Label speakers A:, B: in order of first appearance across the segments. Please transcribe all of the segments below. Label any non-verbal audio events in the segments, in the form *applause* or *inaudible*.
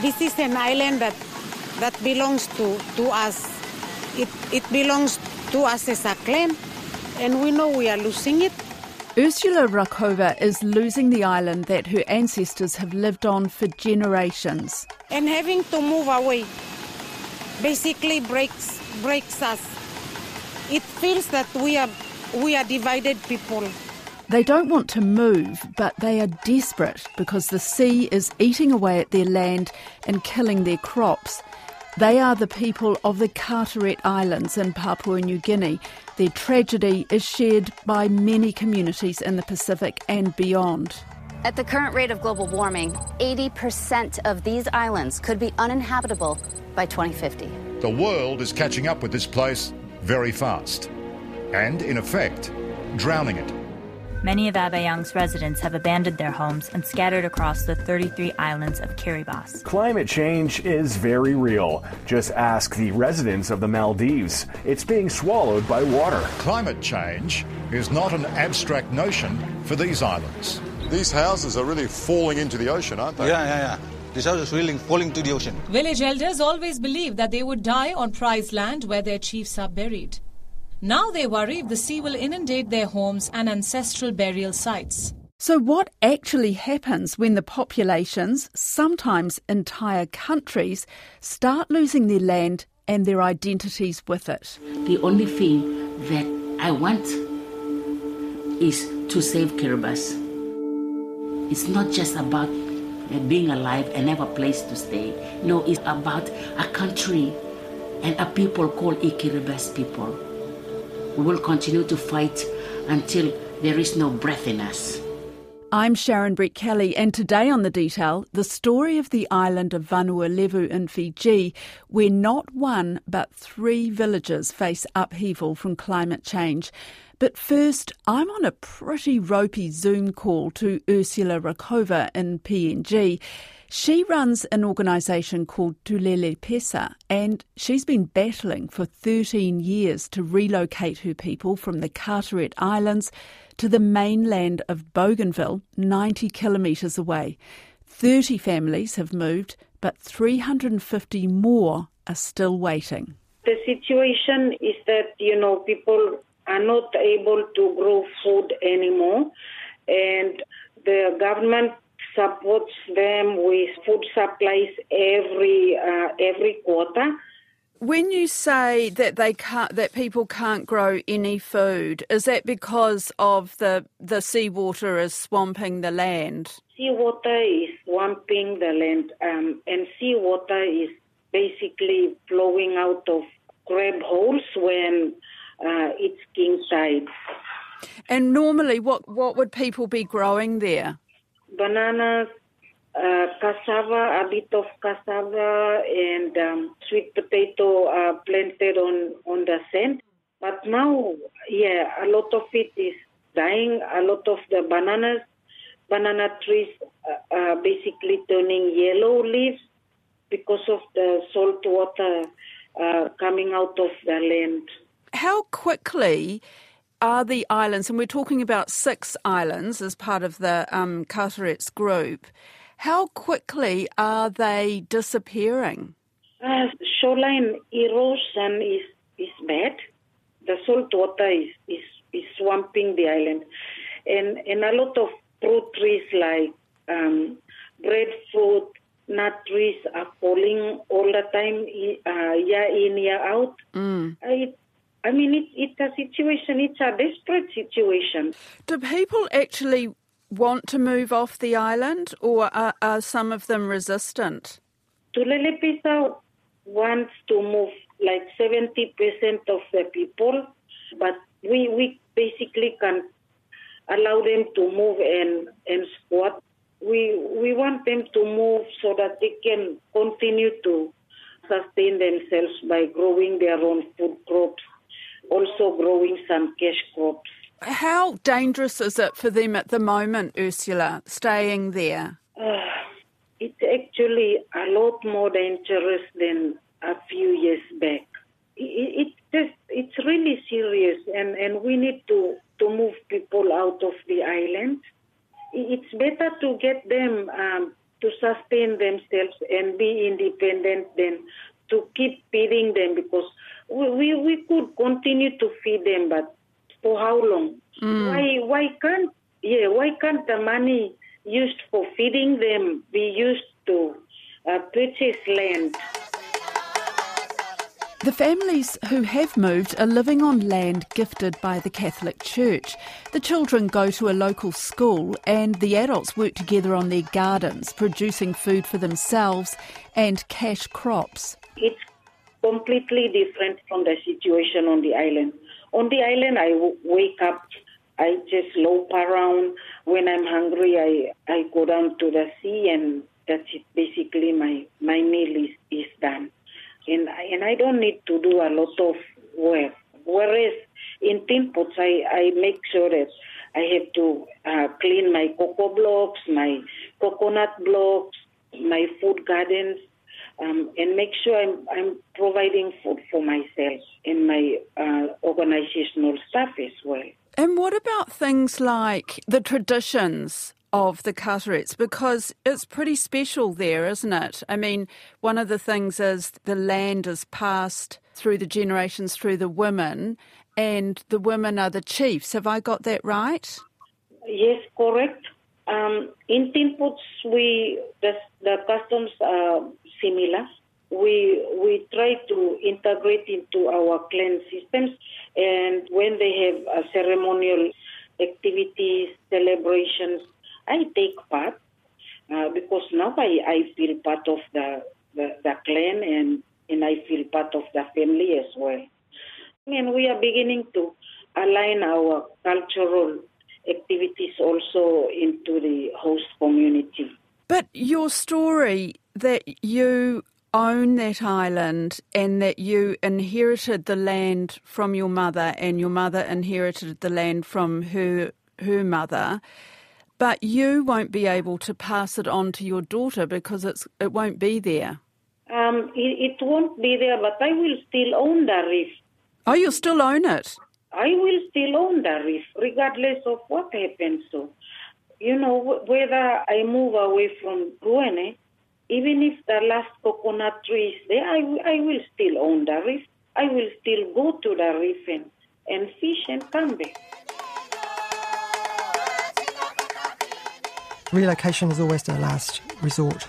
A: this is an island that that belongs to, to us. It, it belongs to us as a clan, and we know we are losing it.
B: Ursula Rakova is losing the island that her ancestors have lived on for generations.
A: And having to move away basically breaks breaks us. It feels that we are we are divided people.
B: They don't want to move, but they are desperate because the sea is eating away at their land and killing their crops. They are the people of the Carteret Islands in Papua New Guinea. Their tragedy is shared by many communities in the Pacific and beyond.
C: At the current rate of global warming, 80% of these islands could be uninhabitable by 2050.
D: The world is catching up with this place very fast and, in effect, drowning it.
E: Many of Abaiang's residents have abandoned their homes and scattered across the 33 islands of Kiribati.
F: Climate change is very real. Just ask the residents of the Maldives. It's being swallowed by water.
D: Climate change is not an abstract notion for these islands.
G: These houses are really falling into the ocean, aren't they?
H: Yeah, yeah, yeah. These houses really falling to the ocean.
I: Village elders always believed that they would die on prized land where their chiefs are buried. Now they worry if the sea will inundate their homes and ancestral burial sites.
B: So, what actually happens when the populations, sometimes entire countries, start losing their land and their identities with it?
J: The only thing that I want is to save Kiribati. It's not just about uh, being alive and have a place to stay. No, it's about a country and a people called Kiribati people. We will continue to fight until there is no breath in us.
B: I'm Sharon Brettkelly, and today on The Detail, the story of the island of Vanua Levu in Fiji, where not one but three villages face upheaval from climate change. But first, I'm on a pretty ropey Zoom call to Ursula Rakova in PNG. She runs an organisation called Tulele Peisa, and she's been battling for 13 years to relocate her people from the Carteret Islands to the mainland of Bougainville, 90 kilometres away. 30 families have moved, but 350 more are still waiting.
K: The situation is that, you know, people are not able to grow food anymore, and the government supports them with food supplies every uh, every quarter.
B: When you say that they can't, that people can't grow any food, is that because of the the seawater is swamping the land?
K: Seawater is swamping the land, um, and seawater is basically flowing out of crab holes when uh, it's king tide.
B: And normally, what what would people be growing there?
K: Bananas, uh, cassava, a bit of cassava, and um, sweet potato are planted on, on the sand. But now, yeah, a lot of it is dying. A lot of the bananas, banana trees uh, are basically turning yellow leaves because of the salt water uh, coming out of the land.
B: How quickly are the islands, and we're talking about six islands as part of the um, Carteret's group, how quickly are they disappearing?
K: Uh, shoreline erosion is, is bad. The salt water is, is, is swamping the island. And, and a lot of fruit trees like um, breadfruit, nut trees are falling all the time, uh, year in, year out.
B: Mm.
K: It, I mean, it, it's a situation, it's a desperate situation.
B: Do people actually want to move off the island or are, are some of them resistant?
K: Tulele Peisa wants to move like 70% of the people, but we, we basically can allow them to move and, and squat. We, we want them to move so that they can continue to sustain themselves by growing their own food crops also growing some cash crops.
B: How dangerous is it for them at the moment, Ursula, staying there?
K: Uh, *sighs* it's actually a lot more dangerous than a few years back. It, it just, it's really serious, and, and we need to, to move people out of the island. It's better to get them um, to sustain themselves and be independent than to keep feeding them because we, we, we could continue to feed them, but for how long?
B: Mm.
K: Why why can't yeah why can't the money used for feeding them be used to uh, purchase land?
B: The families who have moved are living on land gifted by the Catholic Church. The children go to a local school and the adults work together on their gardens, producing food for themselves and cash crops.
K: It's completely different from the situation on the island. On the island, I w- wake up, I just lope around. When I'm hungry, I, I go down to the sea, and that's it. Basically, my, my meal is, is done. And, I- and I don't need to do a lot of work. Whereas in Tinputz, I, I make sure that I have to uh, clean my cocoa blocks, my coconut blocks, my food gardens, um, and make sure I'm, I'm providing food for myself and my uh, organizational staff as well.
B: And what about things like the traditions of the Carterets? Because it's pretty special there, isn't it? I mean, one of the things is the land is passed through the generations through the women, and the women are the chiefs. Have I got that right?
K: Yes, correct. Um, in Tinputz, we the, the customs are similar. We we try to integrate into our clan systems, and when they have uh, ceremonial activities, celebrations, I take part uh, because now I, I feel part of the, the, the clan and, and I feel part of the family as well. And we are beginning to align our cultural activities also into the host community.
B: But your story that you own that island and that you inherited the land from your mother and your mother inherited the land from her her mother but you won't be able to pass it on to your daughter because it's it won't be there.
K: Um, it, it won't be there, but I will still own the reef.
B: Oh, you'll still own it.
K: I will still own the reef, regardless of what happens. So, you know, whether I move away from Huene, even if the last coconut tree is there, I, I will still own the reef. I will still go to the reef and, and fish and come back.
L: Relocation is always the last resort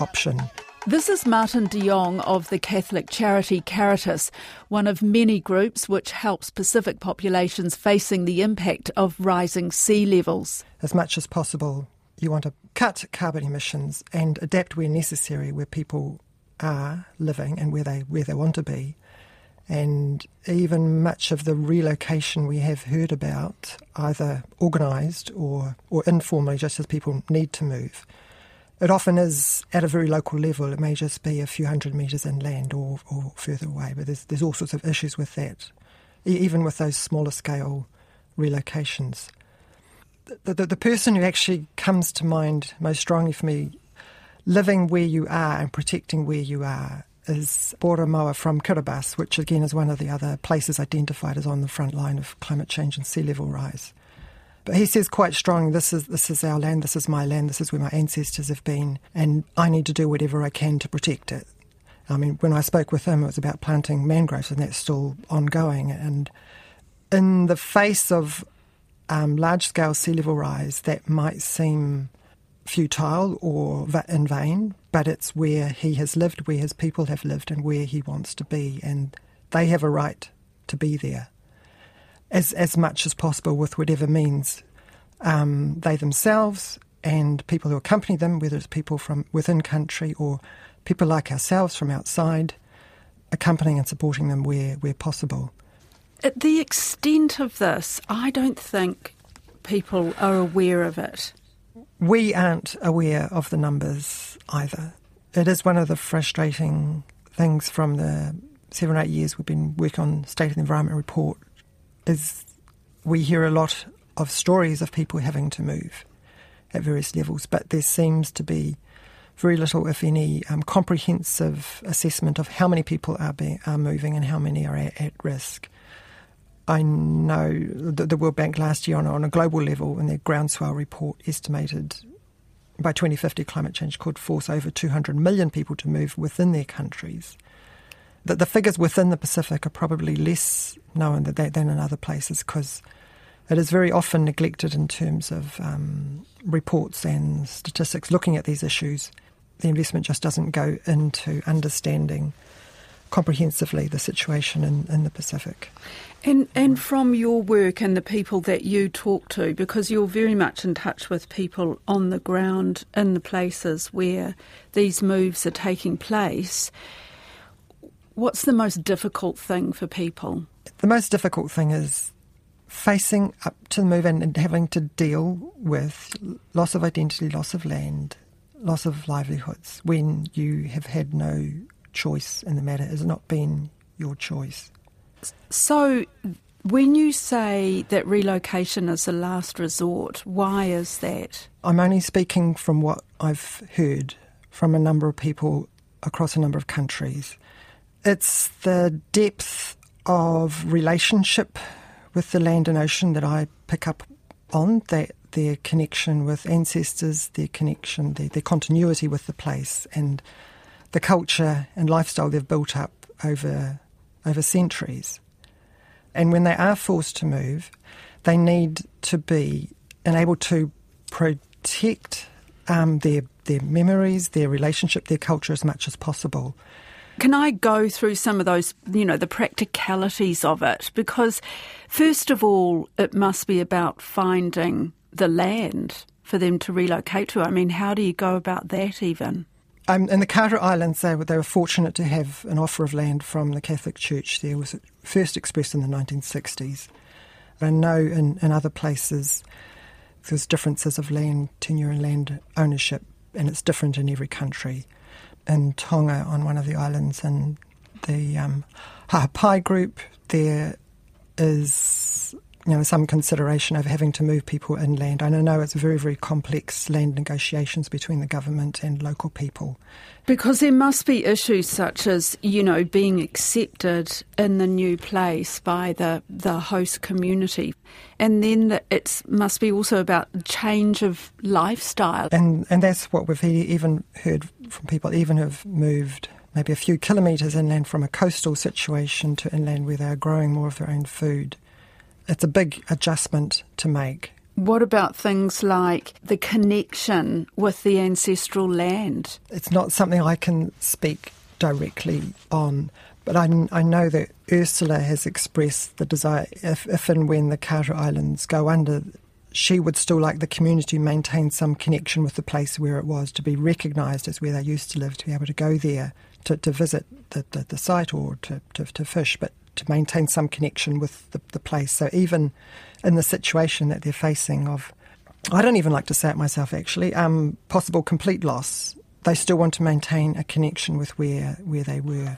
L: option.
B: This is Martin de Jong of the Catholic charity Caritas, one of many groups which helps Pacific populations facing the impact of rising sea levels.
L: As much as possible, you want to cut carbon emissions and adapt where necessary where people are living and where they where they want to be. And even much of the relocation we have heard about, either organised or, or informally, just as people need to move, it often is at a very local level. It may just be a few hundred metres inland or, or further away, but there's, there's all sorts of issues with that, even with those smaller scale relocations. The, the, the person who actually comes to mind most strongly for me, living where you are and protecting where you are, is Bora from Kiribati, which again is one of the other places identified as on the front line of climate change and sea level rise. But he says quite strongly, this is this is our land, this is my land, this is where my ancestors have been, and I need to do whatever I can to protect it. I mean, when I spoke with him, it was about planting mangroves, and that's still ongoing. And in the face of um, large scale sea level rise, that might seem futile or in vain, but it's where he has lived, where his people have lived, and where he wants to be, and they have a right to be there as as much as possible with whatever means um, they themselves and people who accompany them, whether it's people from within country or people like ourselves from outside, accompanying and supporting them where where possible.
B: At the extent of this, I don't think people are aware of it.
L: We aren't aware of the numbers either. It is one of the frustrating things from the seven or eight years we've been working on State of the Environment report is we hear a lot of stories of people having to move at various levels, but there seems to be very little, if any, um, comprehensive assessment of how many people are being, are moving and how many are at, at risk. I know the, the World Bank last year on, on a global level in their groundswell report estimated by 2050, climate change could force over 200 million people to move within their countries. That the figures within the Pacific are probably less known than, than in other places because it is very often neglected in terms of um, reports and statistics looking at these issues. The investment just doesn't go into understanding comprehensively the situation in, in the Pacific.
B: And and from your work and the people that you talk to, because you're very much in touch with people on the ground in the places where these moves are taking place, what's the most difficult thing for people?
L: The most difficult thing is facing up to the move and, and having to deal with loss of identity, loss of land, loss of livelihoods when you have had no choice in the matter. Has not been your choice.
B: So, when you say that relocation is a last resort, why is that?
L: I'm only speaking from what I've heard from a number of people across a number of countries. It's the depth of relationship with the land and ocean that I pick up on, that their connection with ancestors, their connection, their, their continuity with the place, and the culture and lifestyle they've built up over over centuries. And when they are forced to move, they need to be and able to protect um, their their memories, their relationship, their culture as much as possible.
B: Can I go through some of those, you know, the practicalities of it? Because, first of all, it must be about finding the land for them to relocate to. I mean, how do you go about that even?
L: Um, in the Carteret Islands, they were, they were fortunate to have an offer of land from the Catholic Church there. Was first expressed in the 1960s. I know in, in other places there's differences of land tenure and land ownership, and it's different in every country. In Tonga, on one of the islands, in the um, group, there is you know, some consideration over having to move people inland. And I know it's very, very complex land negotiations between the government and local people.
B: Because there must be issues such as, you know, being accepted in the new place by the, the host community. And then it must be also about change of lifestyle.
L: And, and that's what we've even heard from people, even who've moved maybe a few kilometres inland from a coastal situation to inland where they are growing more of their own food it's a big adjustment to make.
B: What about things like the connection with the ancestral land?
L: It's not something I can speak directly on, but I, I know that Ursula has expressed the desire, if, if and when the Carteret Islands go under, she would still like the community to maintain some connection with the place where it was, to be recognised as where they used to live, to be able to go there to, to visit the, the, the site or to, to, to fish, but to maintain some connection with the, the place. So even in the situation that they're facing of, I don't even like to say it myself actually, um, possible complete loss, they still want to maintain a connection with where, where they were.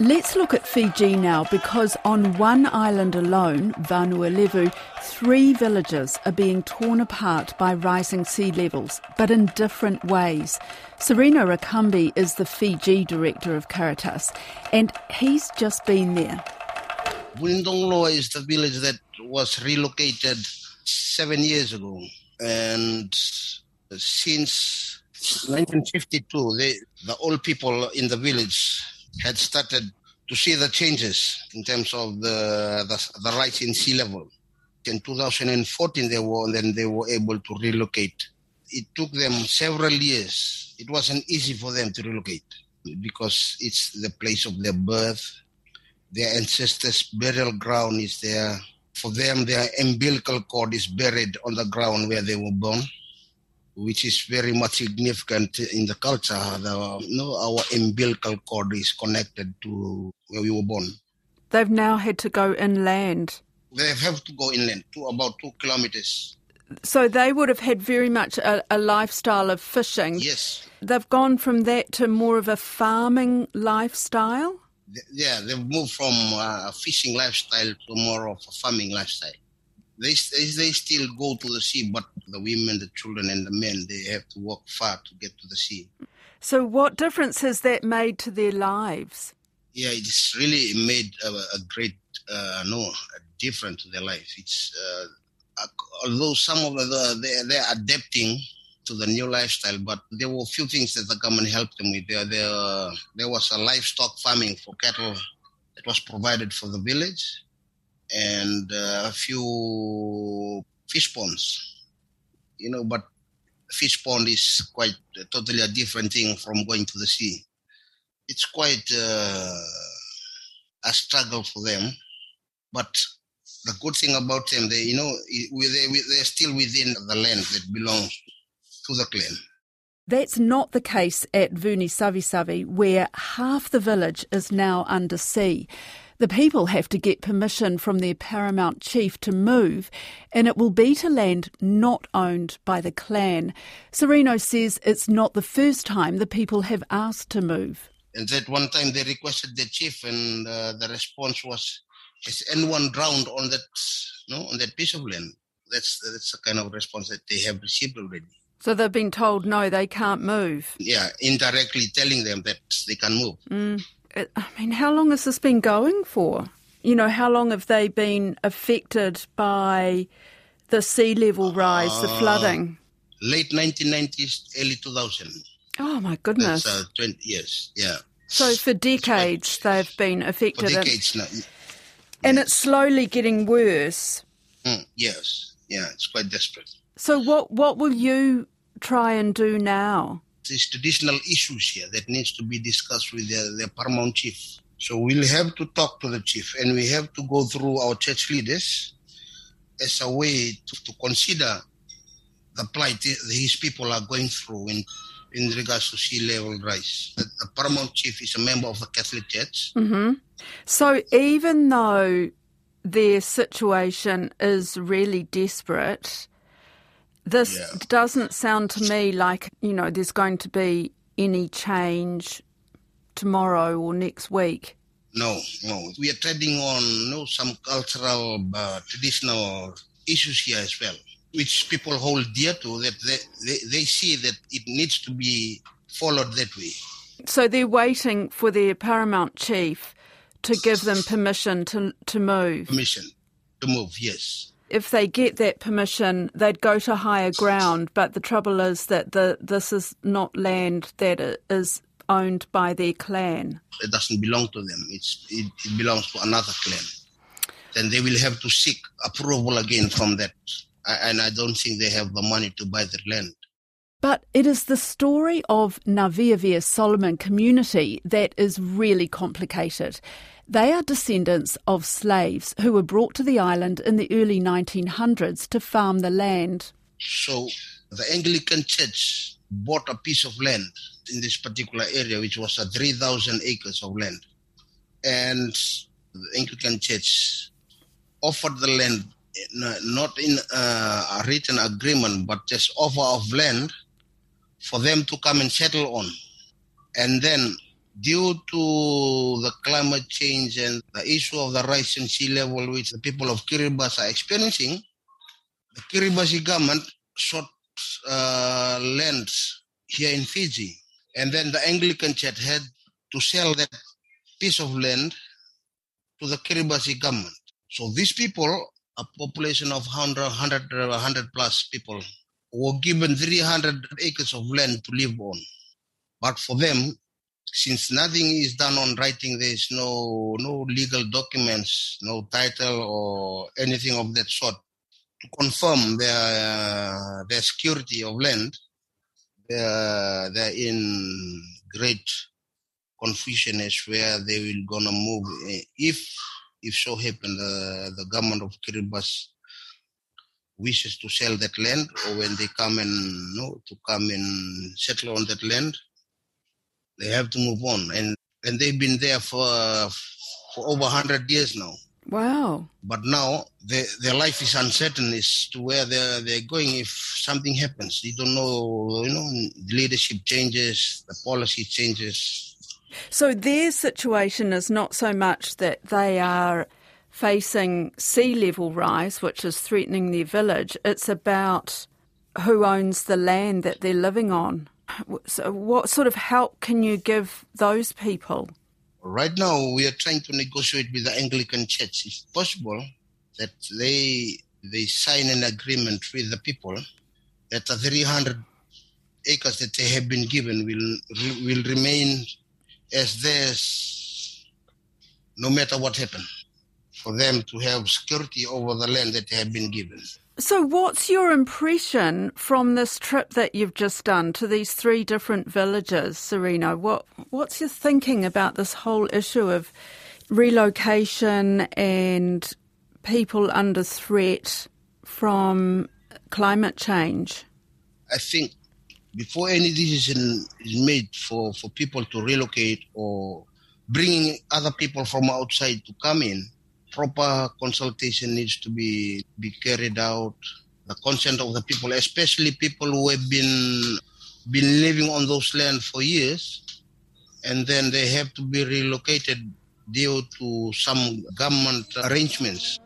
B: Let's look at Fiji now because on one island alone, Vanua Levu, three villages are being torn apart by rising sea levels, but in different ways. Serena Rakambi is the Fiji director of Caritas, and he's just been there.
M: Vunidogoloa is the village that was relocated seven years ago, and since 1952, they, the old people in the village had started to see the changes in terms of the the, the rise in sea level. In 2014, they were then they were able to relocate. It took them several years. It wasn't easy for them to relocate because it's the place of their birth. Their ancestors' burial ground is there. For them, their umbilical cord is buried on the ground where they were born which is very much significant in the culture. The, you know, our umbilical cord is connected to where we were born.
B: They've now had to go inland.
M: They have to go inland to about two kilometers.
B: So they would have had very much a, a lifestyle of fishing.
M: Yes.
B: They've gone from that to more of a farming lifestyle?
M: Yeah, they've moved from a fishing lifestyle to more of a farming lifestyle they, they still go to the sea, but the women, the children, and the men, they have to walk far to get to the sea.
B: So, what difference has that made to their lives?
M: Yeah, it's really made a, a great, uh, no, a difference to their life. It's uh, although some of the they they're adapting to the new lifestyle, but there were a few things that the government helped them with. There, there, there was a livestock farming for cattle that was provided for the village, and uh, a few fish ponds. You know, but fish pond is quite uh, totally a different thing from going to the sea. It's quite uh, a struggle for them, but the good thing about them, they you know, they they're still within the land that belongs to the clan.
B: That's not the case at Vunisavisavi, where half the village is now under sea. The people have to get permission from their paramount chief to move, and it will be to land not owned by the clan. Sereno says it's not the first time the people have asked to move.
M: And that one time they requested the chief, and uh, the response was, "Has anyone drowned on that, no, on that piece of land?" That's that's the kind of response that they have received already.
B: So they've been told no, they can't move.
M: Yeah, indirectly telling them that they can move.
B: Mm. I mean, how long has this been going for? You know, how long have they been affected by the sea level rise, uh, the flooding?
M: Late 1990s, early 2000.
B: Oh, my goodness.
M: That's, uh, 20 years, yeah.
B: So for decades they've been affected.
M: For decades now.
B: And yes. it's slowly getting worse.
M: Mm, yes, yeah, it's quite desperate.
B: So what, what will you try and do now?
M: There's traditional issues here that needs to be discussed with the, the paramount chief. So we'll have to talk to the chief and we have to go through our church leaders as a way to, to consider the plight his people are going through in, in regards to sea level rise. The, the paramount chief is a member of the Catholic Church.
B: Mm-hmm. So even though their situation is really desperate, this yeah. doesn't sound to me like, you know, there's going to be any change tomorrow or next week.
M: No, no. We are treading on you know, some cultural, uh, traditional issues here as well, which people hold dear to, that they, they, they see that it needs to be followed that way.
B: So they're waiting for their paramount chief to give them permission to, to move?
M: Permission to move, yes
B: if they get that permission, they'd go to higher ground. But the trouble is that the this is not land that is owned by their clan.
M: It doesn't belong to them. It's it, it belongs to another clan. Then they will have to seek approval again from that, and I don't think they have the money to buy their land.
B: But it is the story of Ngaviavia Solomon community that is really complicated. They are descendants of slaves who were brought to the island in the early 1900s to farm the land.
M: So the Anglican Church bought a piece of land in this particular area, which was a 3,000 acres of land. And the Anglican Church offered the land eh, not in a written agreement, but just offer of land for them to come and settle on. And then due to the climate change and the issue of the rising sea level which the people of Kiribati are experiencing, the Kiribati government sought uh, land here in Fiji. And then the Anglican Church had to sell that piece of land to the Kiribati government. So these people, a population of 100, 100, 100 plus people, were given 300 acres of land to live on. But for them, since nothing is done on writing, there's no no legal documents, no title or anything of that sort to confirm their their security of land. They're, they're in great confusion as where they will gonna move if if so happen the, the government of Kiribati wishes to sell that land or when they come and you know, to come and settle on that land they have to move on, and and they've been there for for over hundred years now.
B: Wow!
M: But now their their life is uncertain as to where they're they're going if something happens. You don't know. You know, the leadership changes, the policy changes.
B: So their situation is not so much that they are facing sea level rise, which is threatening their village. It's about who owns the land that they're living on. So what sort of help can you give those people?
M: Right now, we are trying to negotiate with the Anglican Church, if possible, that they they sign an agreement with the people that the 300 acres that they have been given will will remain as theirs no matter what happens for them to have security over the land that they have been given.
B: So, what's your impression from this trip that you've just done to these three different villages, Serena? What What's your thinking about this whole issue of relocation and people under threat from climate change?
M: I think before any decision is made for, for people to relocate or bringing other people from outside to come in, proper consultation needs to be, be carried out. The consent of the people, especially people who have been been living on those lands for years, and then they have to be relocated due to some government arrangements.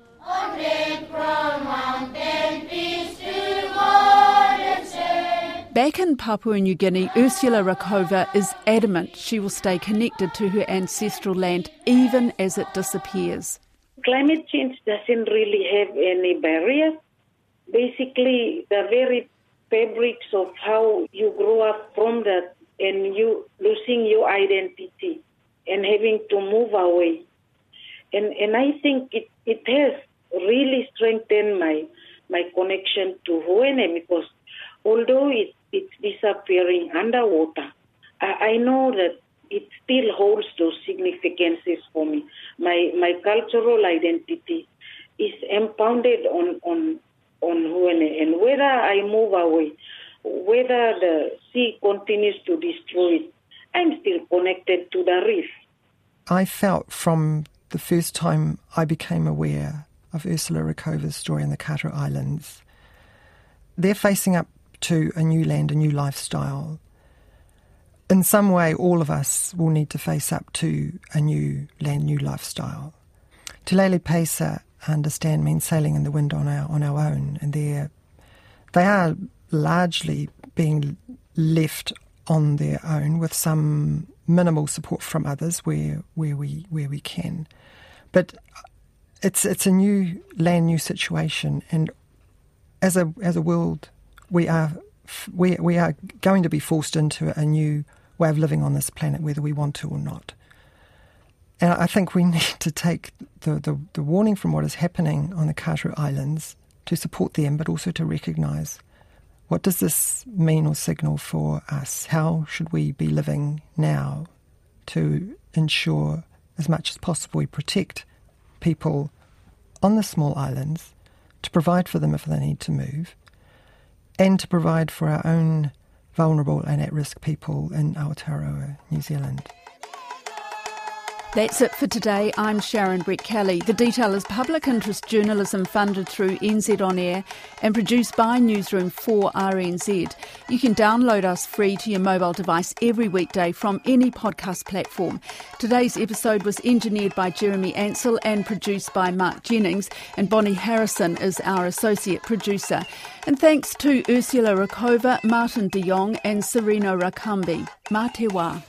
B: Back in Papua New Guinea, Ursula Rakova is adamant she will stay connected to her ancestral land even as it disappears.
K: Climate change doesn't really have any barriers. Basically, the very fabrics of how you grow up from that and you losing your identity and having to move away. And and I think it, it has really strengthened my my connection to Huene because although it, it's disappearing underwater, I, I know that it still holds those significances for me. My my cultural identity is impounded on on on Huene, and whether I move away, whether the sea continues to destroy it, I'm still connected to the reef.
L: I felt from the first time I became aware of Ursula Rakova's story in the Carteret Islands, they're facing up to a new land, a new lifestyle. In some way, all of us will need to face up to a new land, new lifestyle. Tulele Peisa, I understand, means sailing in the wind on our on our own, and they're they are largely being left on their own with some minimal support from others where where we where we can. But it's it's a new land, new situation, and as a as a world, we are we we are going to be forced into a new way of living on this planet, whether we want to or not. And I think we *laughs* need to take the, the, the warning from what is happening on the Carteret Islands to support them, but also to recognise what does this mean or signal for us? How should we be living now to ensure as much as possible we protect people on the small islands, to provide for them if they need to move, and to provide for our own vulnerable and at risk people in Aotearoa, New Zealand.
B: That's it for today. I'm Sharon Brettkelly. The Detail is public interest journalism funded through NZ On Air and produced by Newsroom for RNZ. You can download us free to your mobile device every weekday from any podcast platform. Today's episode was engineered by Jeremy Ansell and produced by Mark Jennings, and Bonnie Harrison is our associate producer. And thanks to Ursula Rakova, Martin de Jong, and Serena Rakambi. Mā te wā.